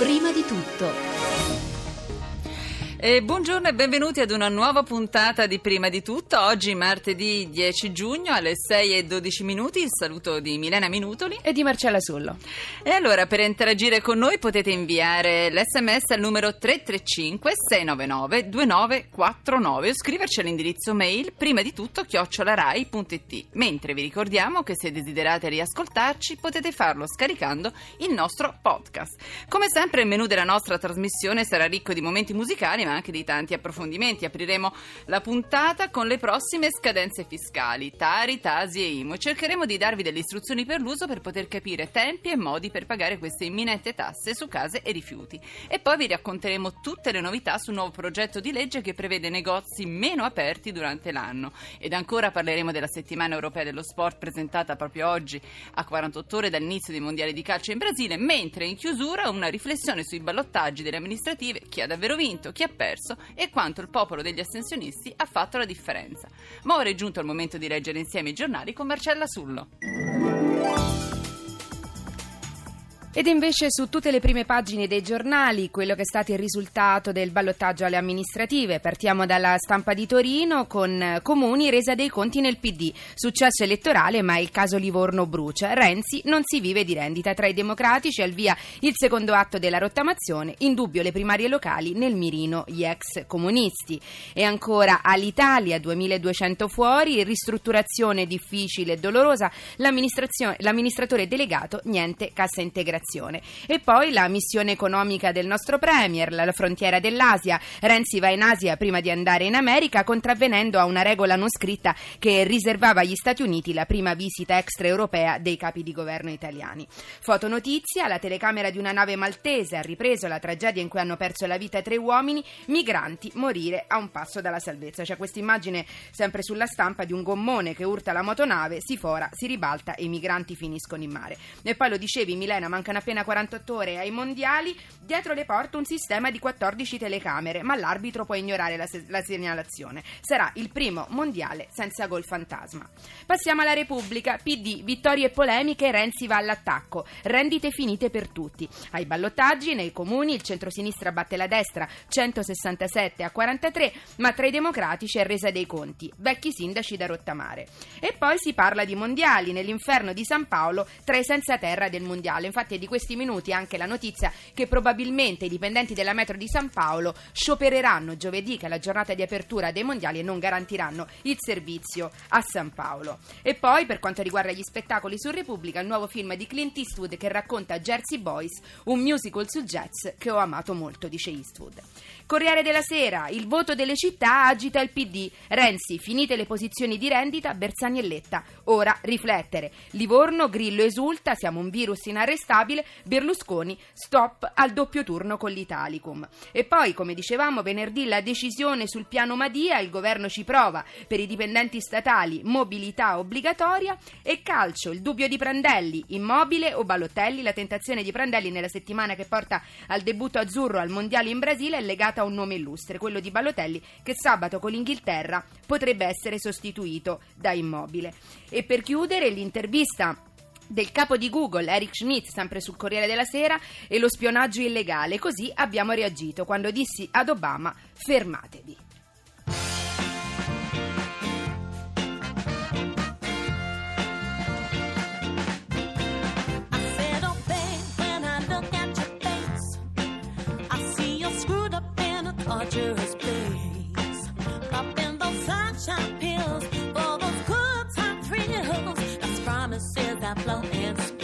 Prima di tutto. Eh, buongiorno e benvenuti ad una nuova puntata di Prima di Tutto. Oggi martedì 10 giugno alle 6 e 12 minuti. Il saluto di Milena Minutoli e di Marcella Sullo. E allora per interagire con noi potete inviare l'sms al numero 335 699 2949 o scriverci all'indirizzo mail prima di tutto chiocciolarai.it. Mentre vi ricordiamo che se desiderate riascoltarci potete farlo scaricando il nostro podcast. Come sempre il menù della nostra trasmissione sarà ricco di momenti musicali ma anche di tanti approfondimenti. Apriremo la puntata con le prossime scadenze fiscali, Tari, Tasi e IMO. Cercheremo di darvi delle istruzioni per l'uso per poter capire tempi e modi per pagare queste imminenti tasse su case e rifiuti. E poi vi racconteremo tutte le novità sul nuovo progetto di legge che prevede negozi meno aperti durante l'anno. Ed ancora parleremo della settimana europea dello sport presentata proprio oggi a 48 ore dall'inizio dei mondiali di calcio in Brasile, mentre in chiusura una riflessione sui ballottaggi delle amministrative, chi ha davvero vinto, chi ha perso e quanto il popolo degli astensionisti ha fatto la differenza. Ma ora è giunto il momento di leggere insieme i giornali con Marcella Sullo. Ed invece su tutte le prime pagine dei giornali quello che è stato il risultato del ballottaggio alle amministrative. Partiamo dalla stampa di Torino con Comuni resa dei conti nel PD. Successo elettorale ma il caso Livorno brucia. Renzi non si vive di rendita. Tra i democratici al via il secondo atto della rottamazione. In dubbio le primarie locali nel mirino gli ex comunisti. E ancora all'Italia 2200 fuori, ristrutturazione difficile e dolorosa. L'amministratore delegato niente cassa integrazione migrazione. E poi la missione economica del nostro Premier, la frontiera dell'Asia. Renzi va in Asia prima di andare in America, contravvenendo a una regola non scritta che riservava agli Stati Uniti la prima visita extraeuropea dei capi di governo italiani. Fotonotizia, la telecamera di una nave maltese ha ripreso la tragedia in cui hanno perso la vita tre uomini, migranti, morire a un passo dalla salvezza. C'è questa immagine sempre sulla stampa di un gommone che urta la motonave, si fora, si ribalta e i migranti finiscono in mare. E poi lo dicevi, Milena, manca mancano appena 48 ore ai mondiali, dietro le porte un sistema di 14 telecamere, ma l'arbitro può ignorare la, se- la segnalazione. Sarà il primo mondiale senza gol fantasma. Passiamo alla Repubblica, PD, vittorie e polemiche, Renzi va all'attacco, rendite finite per tutti. Ai ballottaggi nei comuni il centrosinistra batte la destra, 167 a 43, ma tra i democratici è resa dei conti, vecchi sindaci da rottamare. E poi si parla di mondiali, nell'inferno di San Paolo, tra i senza terra del mondiale. Infatti di questi minuti anche la notizia che probabilmente i dipendenti della metro di San Paolo sciopereranno giovedì, che è la giornata di apertura dei mondiali, e non garantiranno il servizio a San Paolo. E poi, per quanto riguarda gli spettacoli su Repubblica, il nuovo film di Clint Eastwood che racconta Jersey Boys, un musical sul jazz che ho amato molto, dice Eastwood. Corriere della Sera, il voto delle città agita il PD. Renzi, finite le posizioni di rendita, Bersani e Letta. Ora riflettere. Livorno, Grillo esulta, siamo un virus inarrestabile. Berlusconi, stop al doppio turno con l'Italicum. E poi, come dicevamo, venerdì la decisione sul piano Madia, il governo ci prova. Per i dipendenti statali, mobilità obbligatoria. E calcio, il dubbio di Prandelli, immobile o Balotelli. La tentazione di Prandelli nella settimana che porta al debutto azzurro al Mondiale in Brasile è legata a un nome illustre, quello di Balotelli, che sabato con l'Inghilterra potrebbe essere sostituito da Immobile. E per chiudere l'intervista del capo di Google, Eric Schmidt, sempre sul Corriere della Sera, e lo spionaggio illegale. Così abbiamo reagito quando dissi ad Obama fermatevi. and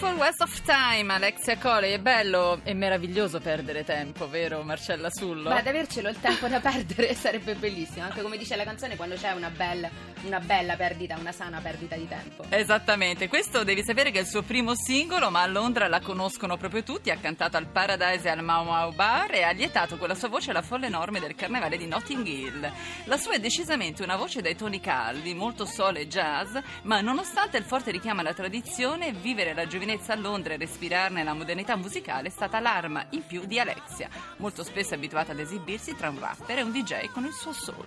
Beautiful West of Time, Alexia Coley. È bello e meraviglioso perdere tempo, vero Marcella Sullo? Ma ad avercelo il tempo da perdere sarebbe bellissimo, anche come dice la canzone, quando c'è una bella, una bella perdita, una sana perdita di tempo. Esattamente, questo devi sapere che è il suo primo singolo, ma a Londra la conoscono proprio tutti, ha cantato al Paradise e al Mau Mau Bar e ha lietato con la sua voce la folla enorme del carnevale di Notting Hill. La sua è decisamente una voce dai toni caldi, molto sole e jazz, ma nonostante il forte richiamo alla tradizione, vivere la giovinezza a Londra e respirarne la modernità musicale è stata l'arma in più di Alexia, molto spesso abituata ad esibirsi tra un rapper e un DJ con il suo soul.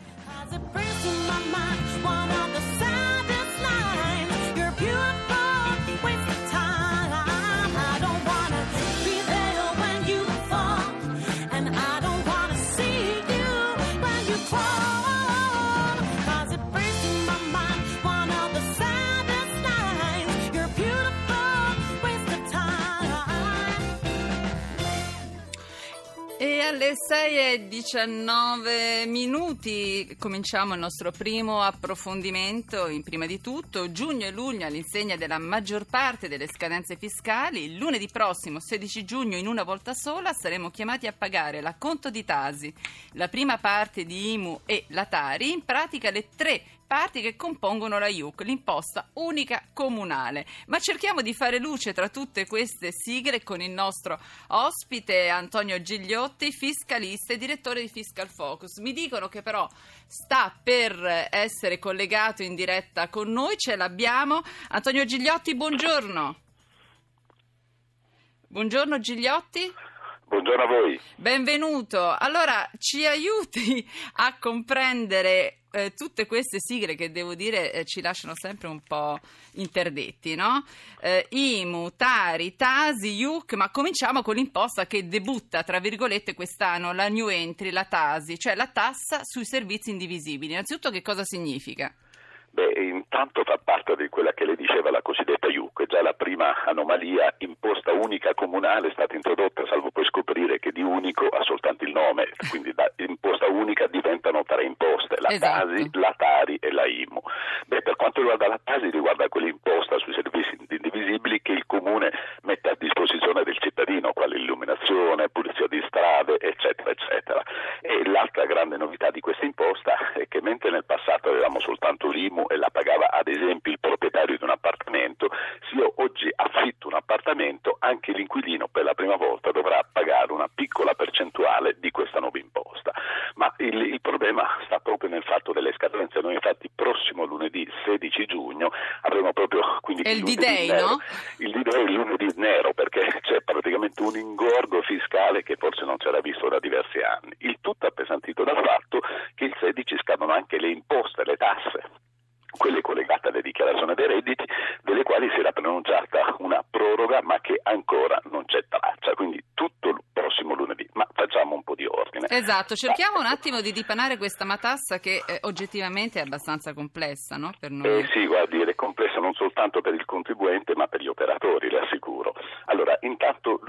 Alle 6 e 19 minuti cominciamo il nostro primo approfondimento. In prima di tutto, giugno e luglio all'insegna della maggior parte delle scadenze fiscali. Il lunedì prossimo, 16 giugno, in una volta sola, saremo chiamati a pagare la conto di Tasi, la prima parte di IMU e la Tari, in pratica le tre parti che compongono la IUC, l'imposta unica comunale. Ma cerchiamo di fare luce tra tutte queste sigle con il nostro ospite Antonio Gigliotti, fiscalista e direttore di Fiscal Focus. Mi dicono che però sta per essere collegato in diretta con noi, ce l'abbiamo. Antonio Gigliotti, buongiorno. Buongiorno Gigliotti. Buongiorno a voi. Benvenuto. Allora, ci aiuti a comprendere eh, tutte queste sigle che devo dire eh, ci lasciano sempre un po' interdetti, no? Eh, IMU, Tari, Tasi, IUC, ma cominciamo con l'imposta che debutta, tra virgolette, quest'anno, la new entry, la Tasi, cioè la tassa sui servizi indivisibili. Innanzitutto che cosa significa? Beh, intanto fa parte di quella che le diceva la cosiddetta IUC, già la prima anomalia imposta unica comunale è stata introdotta, salvo poi scoprire che di unico ha soltanto il nome, quindi da imposta unica diventano tre imposte, la Esatto. Tasi, la Tari e la IMU. Beh, per quanto riguarda la Tasi riguarda quell'imposta sui servizi indivisibili che il comune mette a disposizione del cittadino, quale illuminazione, pulizia di strade, eccetera, eccetera. E l'altra grande novità di questa imposta è che mentre nel passato avevamo soltanto l'IMU e la pagava ad esempio il proprietario di un appartamento, se io oggi affitto un appartamento, anche l'inquilino per la prima volta dovrà pagare una piccola percentuale di questa nuova imposta. Ma il, il problema sta proprio nel fatto delle scadenze. Noi infatti prossimo lunedì 16 giugno avremo proprio quindi È il lunedì D-Day, no? Il D-Day è il lunedì nero perché c'è praticamente un ingorgo fiscale che forse non c'era visto da diversi anni. Il tutto appesantito dal fatto che il 16 scadono anche le imposte, le tasse quelle collegate alle dichiarazioni dei redditi, delle quali si era pronunciata una proroga ma che ancora non c'è traccia, quindi tutto il prossimo lunedì. Ma facciamo un po' di ordine. Esatto, cerchiamo un attimo di dipanare questa matassa che eh, oggettivamente è abbastanza complessa, no? Per noi. Eh sì, guardi, è complessa non soltanto per il contribuente ma per gli operatori, le assicuro. Allora, intanto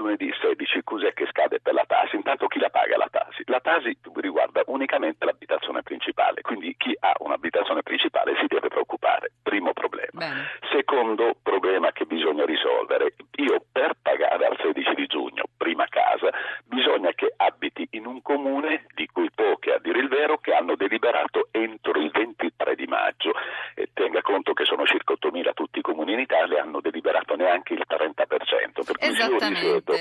16 cos'è che scade per la Tasi? Intanto chi la paga la Tasi? La Tasi riguarda unicamente l'abitazione principale, quindi chi ha un'abitazione principale si deve preoccupare. Primo problema. Bene. Secondo problema che bisogna risolvere, io per pagare al 16 di giugno, prima casa, bisogna che abiti in un comune di cui pochi, a dire il vero, che hanno deliberato entro il 23 di maggio. E tenga conto che sono circa 8.000 tutti i comuni in Italia, hanno deliberato neanche il 30%. Per cui se io Esattamente. risiedo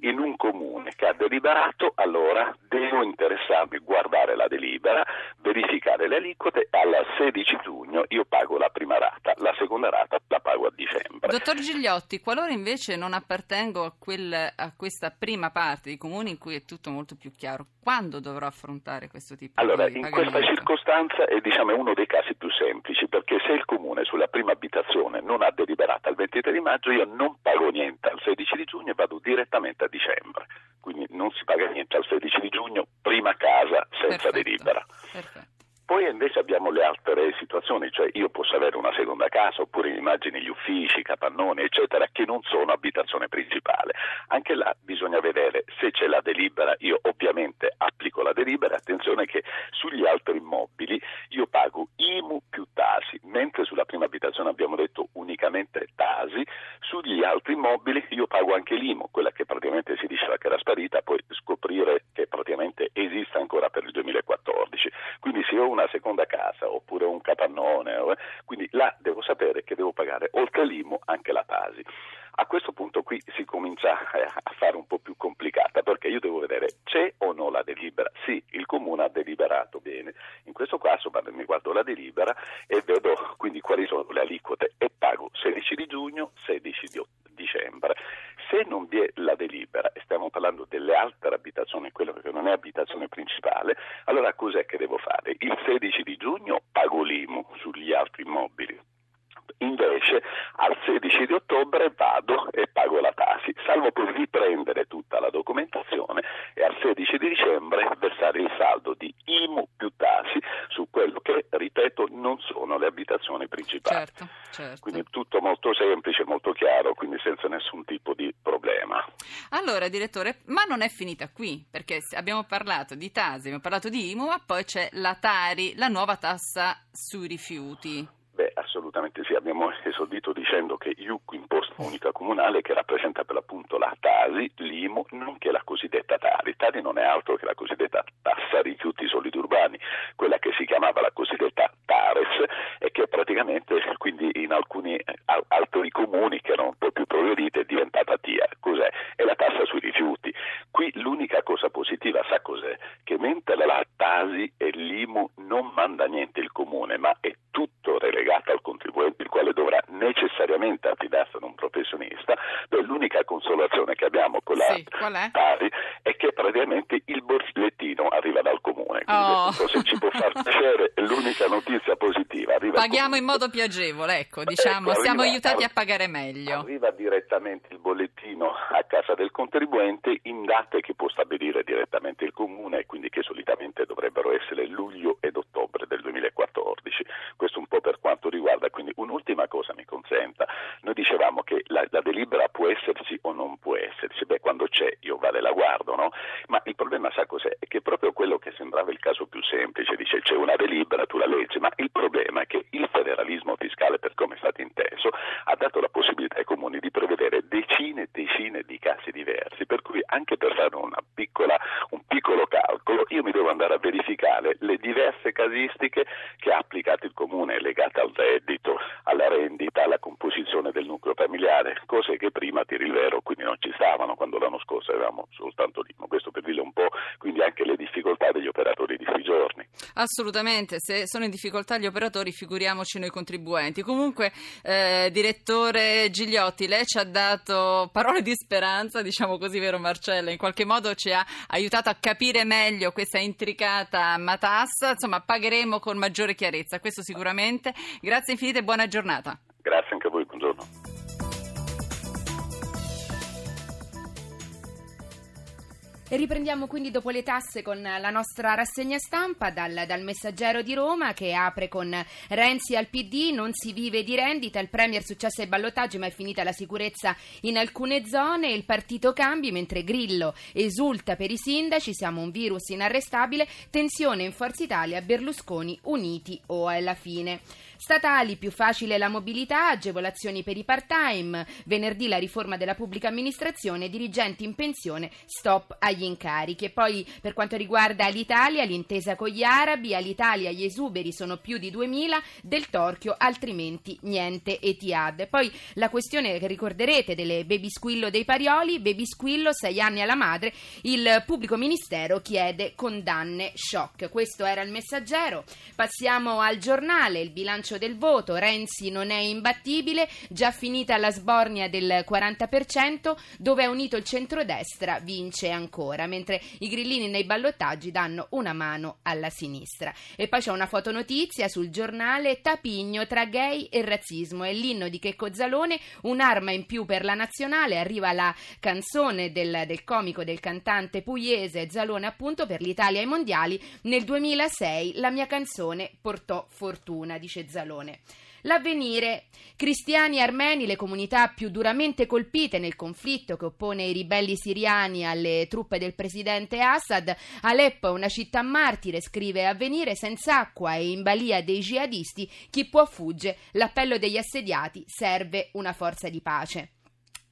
in un comune che ha deliberato, allora devo interessarmi, guardare la delibera, verificare le aliquote, al 16 giugno io pago la prima rata, la seconda rata la pago a dicembre. Dottor Gigliotti, qualora invece non appartengo a, quel- a questa prima parte di comuni in cui è tutto molto più chiaro, quando dovrò affrontare questo tipo Allora, di in pagamento? questa circostanza è diciamo, uno dei casi più semplici, perché se il comune sulla prima abitazione non ha deliberato al 23 di maggio, io non pago niente al 16 di giugno e vado direttamente a dicembre. Quindi non si paga niente al 16 di giugno, prima casa senza Perfetto, delibera. Perfetto. Poi invece abbiamo le altre situazioni, cioè io posso avere una seconda casa oppure immagini gli uffici, capannoni, eccetera, che non sono abitazione principale. Anche là bisogna vedere se c'è la delibera, io ovviamente applico la delibera, attenzione che sugli altri immobili io pago IMU più Tasi, mentre sulla prima abitazione abbiamo detto unicamente Tasi, sugli altri immobili io pago anche l'IMU, quella che praticamente si diceva che era sparita, poi scoprire che praticamente esiste ancora per il 2014. Quindi se ho una seconda casa oppure un capannone, eh, quindi là devo sapere che devo pagare oltre l'IMU anche la Tasi. A questo punto qui si comincia a fare un po' più complicata perché io devo vedere c'è o no la delibera. Sì, il comune ha deliberato bene. In questo caso mi guardo la delibera e vedo quindi quali sono le aliquote e pago 16 di giugno, 16 di dicembre. Se non vi è la delibera, e stiamo parlando delle altre abitazioni, quello che non è abitazione principale, allora cos'è che devo fare? Il 16 di giugno pago l'IMU sugli altri immobili invece al 16 di ottobre vado e pago la tasi, salvo poi riprendere tutta la documentazione e al 16 di dicembre versare il saldo di IMU più tasi su quello che, ripeto, non sono le abitazioni principali. Certo, certo. Quindi tutto molto semplice, molto chiaro, quindi senza nessun tipo di problema. Allora, direttore, ma non è finita qui, perché abbiamo parlato di tasi, abbiamo parlato di IMU, ma poi c'è la Tari, la nuova tassa sui rifiuti. Beh, assolutamente sì, abbiamo esordito dicendo che IUC, imposta unica comunale, che rappresenta per l'appunto la Tasi, l'IMU, nonché la cosiddetta Tari. Tari non è altro che la cosiddetta tassa rifiuti solidi urbani, quella che si chiamava la cosiddetta Tares e che praticamente quindi in alcuni altri comuni che erano un po' più progrediti è diventata TIA. Cos'è? È la tassa sui rifiuti. Qui l'unica cosa positiva, sa cos'è? Che mentre la Tasi e l'IMU non manda niente il comune, ma è tutto relegato al contribuente, il quale dovrà necessariamente affidarsi ad un professionista, beh, l'unica consolazione che abbiamo con la Sì, qual è? Tari è che praticamente il bollettino arriva dal comune. Quindi Oh. se ci può far piacere, è l'unica notizia positiva. Arriva Paghiamo comune. in modo più agevole, ecco, diciamo, Ecco, siamo arriva- aiutati a pagare meglio. Arriva direttamente il bollettino a casa del contribuente in date che può stabilire direttamente il comune e quindi che solitamente dovrebbero essere luglio ed ottobre del 2014. Questo un po' per riguarda, quindi un'ultima cosa mi consenta. Noi dicevamo che la, la delibera può esserci o non può esserci, beh quando c'è io vale la guardo, no? Ma il problema sa cos'è? È che proprio quello che sembrava il caso più semplice, dice c'è una delibera, tu la leggi, ma il problema è che il federalismo fiscale, per come è stato inteso, ha dato la possibilità ai comuni di prevedere decine e decine di casi diversi, per cui anche per fare una piccola, un piccolo calcolo io mi devo andare a verificare le diverse casistiche che ha applicato il comune legate al reddito, alla rendita, alla composizione del nucleo familiare, cose che prima, ti rivelo, quindi non ci stavano quando l'anno scorso avevamo soltanto l'IMO. Questo per dire un po' quindi anche le difficoltà degli operatori di quei giorni. Assolutamente, se sono in difficoltà gli operatori, figuriamoci noi contribuenti. Comunque, eh, direttore Gigliotti, lei ci ha dato parole di speranza, diciamo così, vero Marcella? In qualche modo ci ha aiutato a capire meglio questa intricata matassa. Insomma, pagheremo con maggiore chiarezza, questo sicuramente. Grazie infinite e buona giornata. Grazie anche a voi, buongiorno. E riprendiamo quindi dopo le tasse con la nostra rassegna stampa dal, dal Messaggero di Roma che apre con Renzi al PD, non si vive di rendita, il Premier successo ai ballottaggi ma è finita la sicurezza in alcune zone, il partito cambi mentre Grillo esulta per i sindaci, siamo un virus inarrestabile, tensione in Forza Italia, Berlusconi uniti o alla fine. Statali, più facile la mobilità, agevolazioni per i part-time, venerdì la riforma della pubblica amministrazione, dirigenti in pensione, stop agli incarichi. E poi per quanto riguarda l'Italia, l'intesa con gli arabi, all'Italia gli esuberi sono più di 2000, del torchio altrimenti niente Etihad. Poi la questione che ricorderete delle baby squillo dei Parioli, baby squillo, sei anni alla madre, il pubblico ministero chiede condanne shock. Questo era il messaggero. Passiamo al giornale, il bilancio del voto, Renzi non è imbattibile, già finita la sbornia del 40%, dove è unito il centrodestra vince ancora, mentre i grillini nei ballottaggi danno una mano alla sinistra. E poi c'è una fotonotizia sul giornale Tapigno tra gay e razzismo, è l'inno di Checco Zalone, un'arma in più per la nazionale, arriva la canzone del, del comico, del cantante pugliese Zalone appunto per l'Italia ai mondiali, nel 2006 la mia canzone portò fortuna, dice Zalone. L'avvenire. Cristiani armeni, le comunità più duramente colpite nel conflitto che oppone i ribelli siriani alle truppe del presidente Assad. Aleppo è una città martire, scrive Avvenire, senza acqua e in balia dei jihadisti. Chi può fugge. L'appello degli assediati serve una forza di pace.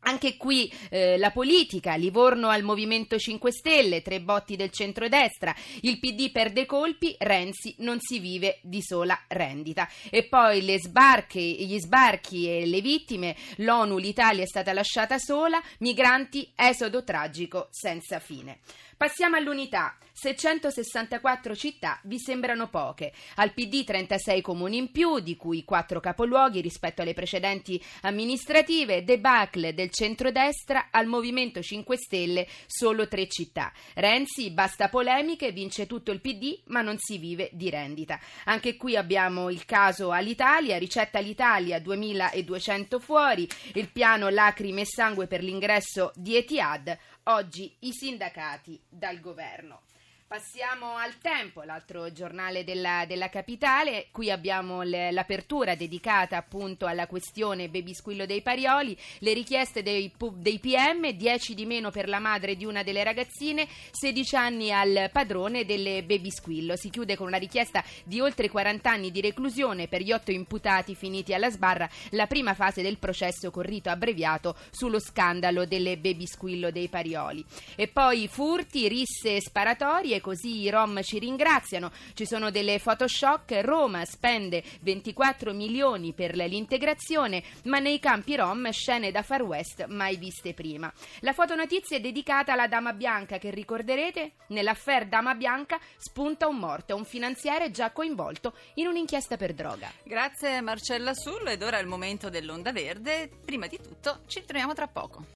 Anche qui eh, la politica, Livorno al Movimento 5 Stelle, tre botti del centrodestra, il PD perde colpi, Renzi non si vive di sola rendita. E poi sbarche, gli sbarchi e le vittime, l'ONU, l'Italia è stata lasciata sola, migranti, esodo tragico senza fine. Passiamo all'unità. 664 città vi sembrano poche. Al PD 36 comuni in più, di cui 4 capoluoghi rispetto alle precedenti amministrative, debacle del centrodestra, al Movimento 5 Stelle solo 3 città. Renzi, basta polemiche, vince tutto il PD, ma non si vive di rendita. Anche qui abbiamo il caso all'Italia, ricetta all'Italia 2200 fuori, il piano lacrime e sangue per l'ingresso di Etihad, oggi i sindacati dal governo. Passiamo al tempo, l'altro giornale della, della capitale. Qui abbiamo le, l'apertura dedicata appunto alla questione baby squillo dei Parioli, le richieste dei, dei, PM, 10 di meno per la madre di una delle ragazzine, 16 anni al padrone delle baby squillo. Si chiude con una richiesta di oltre 40 anni di reclusione per gli otto imputati finiti alla sbarra, la prima fase del processo con rito abbreviato sullo scandalo delle baby squillo dei Parioli. E poi furti, risse e sparatorie così i Rom ci ringraziano. Ci sono delle Photoshop, Roma spende 24 milioni per l'integrazione, ma nei campi Rom scene da Far West mai viste prima. La fotonotizia è dedicata alla Dama Bianca che ricorderete, nell'affair Dama Bianca spunta un morto, un finanziere già coinvolto in un'inchiesta per droga. Grazie Marcella Sullo ed ora è il momento dell'onda verde. Prima di tutto ci ritroviamo tra poco.